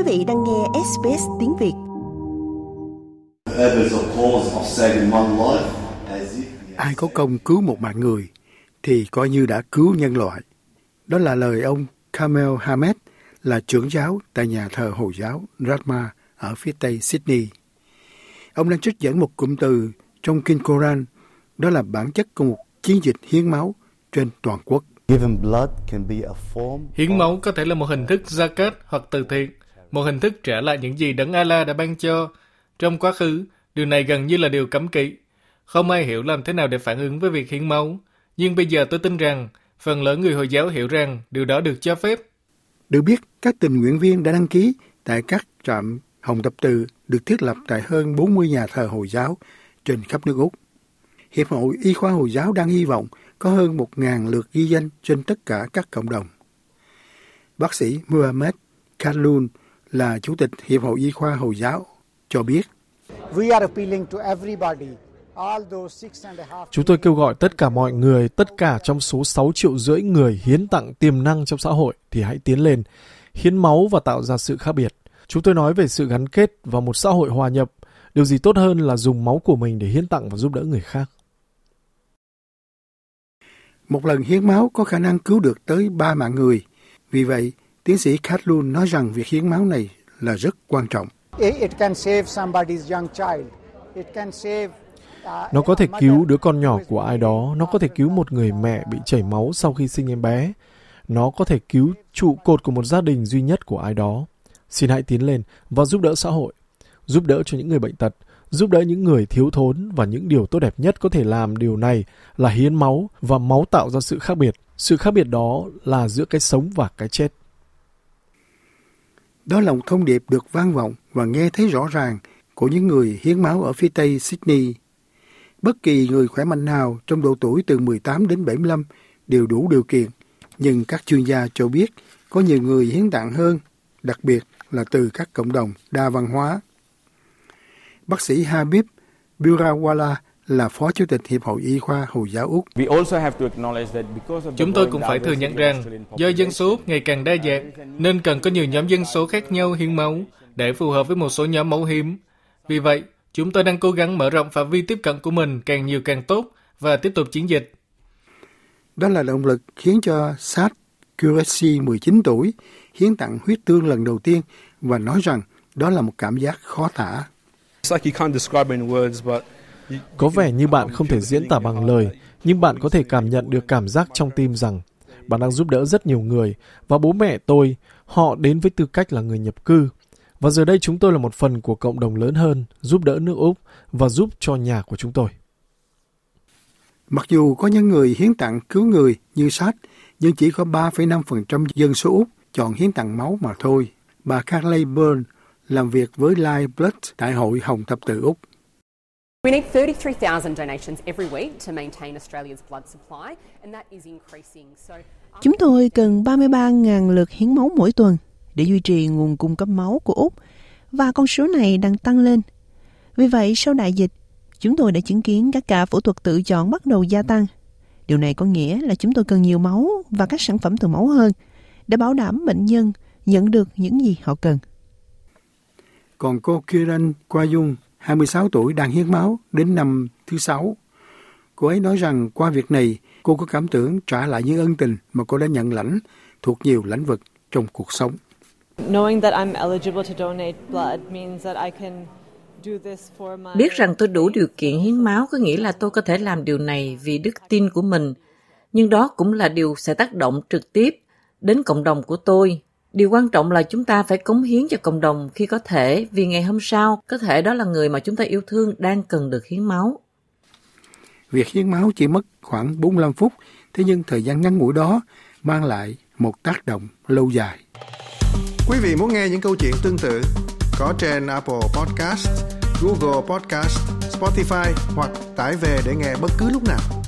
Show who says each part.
Speaker 1: Quý vị đang nghe SBS tiếng Việt.
Speaker 2: Ai có công cứu một mạng người thì coi như đã cứu nhân loại. Đó là lời ông Kamel Hamed là trưởng giáo tại nhà thờ Hồi giáo Radma ở phía tây Sydney. Ông đang trích dẫn một cụm từ trong Kinh Koran, đó là bản chất của một chiến dịch hiến máu trên toàn quốc.
Speaker 3: Hiến máu có thể là một hình thức zakat hoặc từ thiện, một hình thức trả lại những gì Đấng Allah đã ban cho. Trong quá khứ, điều này gần như là điều cấm kỵ. Không ai hiểu làm thế nào để phản ứng với việc hiến máu. Nhưng bây giờ tôi tin rằng, phần lớn người Hồi giáo hiểu rằng điều đó được cho phép.
Speaker 2: Được biết, các tình nguyện viên đã đăng ký tại các trạm hồng tập từ được thiết lập tại hơn 40 nhà thờ Hồi giáo trên khắp nước Úc. Hiệp hội Y khoa Hồi giáo đang hy vọng có hơn 1.000 lượt ghi danh trên tất cả các cộng đồng. Bác sĩ Muhammad Khalun là Chủ tịch Hiệp hội Y khoa Hồi giáo cho biết.
Speaker 4: Chúng tôi kêu gọi tất cả mọi người, tất cả trong số 6 triệu rưỡi người hiến tặng tiềm năng trong xã hội thì hãy tiến lên, hiến máu và tạo ra sự khác biệt. Chúng tôi nói về sự gắn kết và một xã hội hòa nhập. Điều gì tốt hơn là dùng máu của mình để hiến tặng và giúp đỡ người khác.
Speaker 2: Một lần hiến máu có khả năng cứu được tới ba mạng người. Vì vậy, tiến sĩ Katlun nói rằng việc hiến máu này là rất quan trọng.
Speaker 4: Nó có thể cứu đứa con nhỏ của ai đó, nó có thể cứu một người mẹ bị chảy máu sau khi sinh em bé. Nó có thể cứu trụ cột của một gia đình duy nhất của ai đó. Xin hãy tiến lên và giúp đỡ xã hội, giúp đỡ cho những người bệnh tật, giúp đỡ những người thiếu thốn và những điều tốt đẹp nhất có thể làm điều này là hiến máu và máu tạo ra sự khác biệt. Sự khác biệt đó là giữa cái sống và cái chết.
Speaker 2: Đó là một thông điệp được vang vọng và nghe thấy rõ ràng của những người hiến máu ở phía tây Sydney. Bất kỳ người khỏe mạnh nào trong độ tuổi từ 18 đến 75 đều đủ điều kiện, nhưng các chuyên gia cho biết có nhiều người hiến tặng hơn, đặc biệt là từ các cộng đồng đa văn hóa. Bác sĩ Habib Burawala là Phó Chủ tịch Hiệp hội Y khoa Hồi giáo Úc.
Speaker 3: Chúng tôi cũng phải thừa nhận rằng do dân số Úc ngày càng đa dạng nên cần có nhiều nhóm dân số khác nhau hiến máu để phù hợp với một số nhóm máu hiếm. Vì vậy, chúng tôi đang cố gắng mở rộng phạm vi tiếp cận của mình càng nhiều càng tốt và tiếp tục chiến dịch.
Speaker 2: Đó là động lực khiến cho Sad Qureshi 19 tuổi hiến tặng huyết tương lần đầu tiên và nói rằng đó là một cảm giác khó tả.
Speaker 4: Có vẻ như bạn không thể diễn tả bằng lời, nhưng bạn có thể cảm nhận được cảm giác trong tim rằng bạn đang giúp đỡ rất nhiều người và bố mẹ tôi, họ đến với tư cách là người nhập cư. Và giờ đây chúng tôi là một phần của cộng đồng lớn hơn, giúp đỡ nước Úc và giúp cho nhà của chúng tôi.
Speaker 2: Mặc dù có những người hiến tặng cứu người như sát, nhưng chỉ có 3,5% dân số Úc chọn hiến tặng máu mà thôi. Bà Carly Byrne làm việc với Live Blood tại Hội Hồng Thập Tự Úc. We need 33,000 donations every week to maintain
Speaker 1: Australia's blood supply, and that is increasing. So Chúng tôi cần 33.000 lượt hiến máu mỗi tuần để duy trì nguồn cung cấp máu của Úc, và con số này đang tăng lên. Vì vậy, sau đại dịch, chúng tôi đã chứng kiến các ca phẫu thuật tự chọn bắt đầu gia tăng. Điều này có nghĩa là chúng tôi cần nhiều máu và các sản phẩm từ máu hơn để bảo đảm bệnh nhân nhận được những gì họ cần.
Speaker 2: Còn cô Kiran Kwayung, 26 tuổi, đang hiến máu đến năm thứ sáu. Cô ấy nói rằng qua việc này, cô có cảm tưởng trả lại những ân tình mà cô đã nhận lãnh thuộc nhiều lĩnh vực trong cuộc sống.
Speaker 5: Biết rằng tôi đủ điều kiện hiến máu có nghĩa là tôi có thể làm điều này vì đức tin của mình. Nhưng đó cũng là điều sẽ tác động trực tiếp đến cộng đồng của tôi Điều quan trọng là chúng ta phải cống hiến cho cộng đồng khi có thể, vì ngày hôm sau, có thể đó là người mà chúng ta yêu thương đang cần được hiến máu.
Speaker 2: Việc hiến máu chỉ mất khoảng 45 phút, thế nhưng thời gian ngắn ngủi đó mang lại một tác động lâu dài. Quý vị muốn nghe những câu chuyện tương tự có trên Apple Podcast, Google Podcast, Spotify hoặc tải về để nghe bất cứ lúc nào.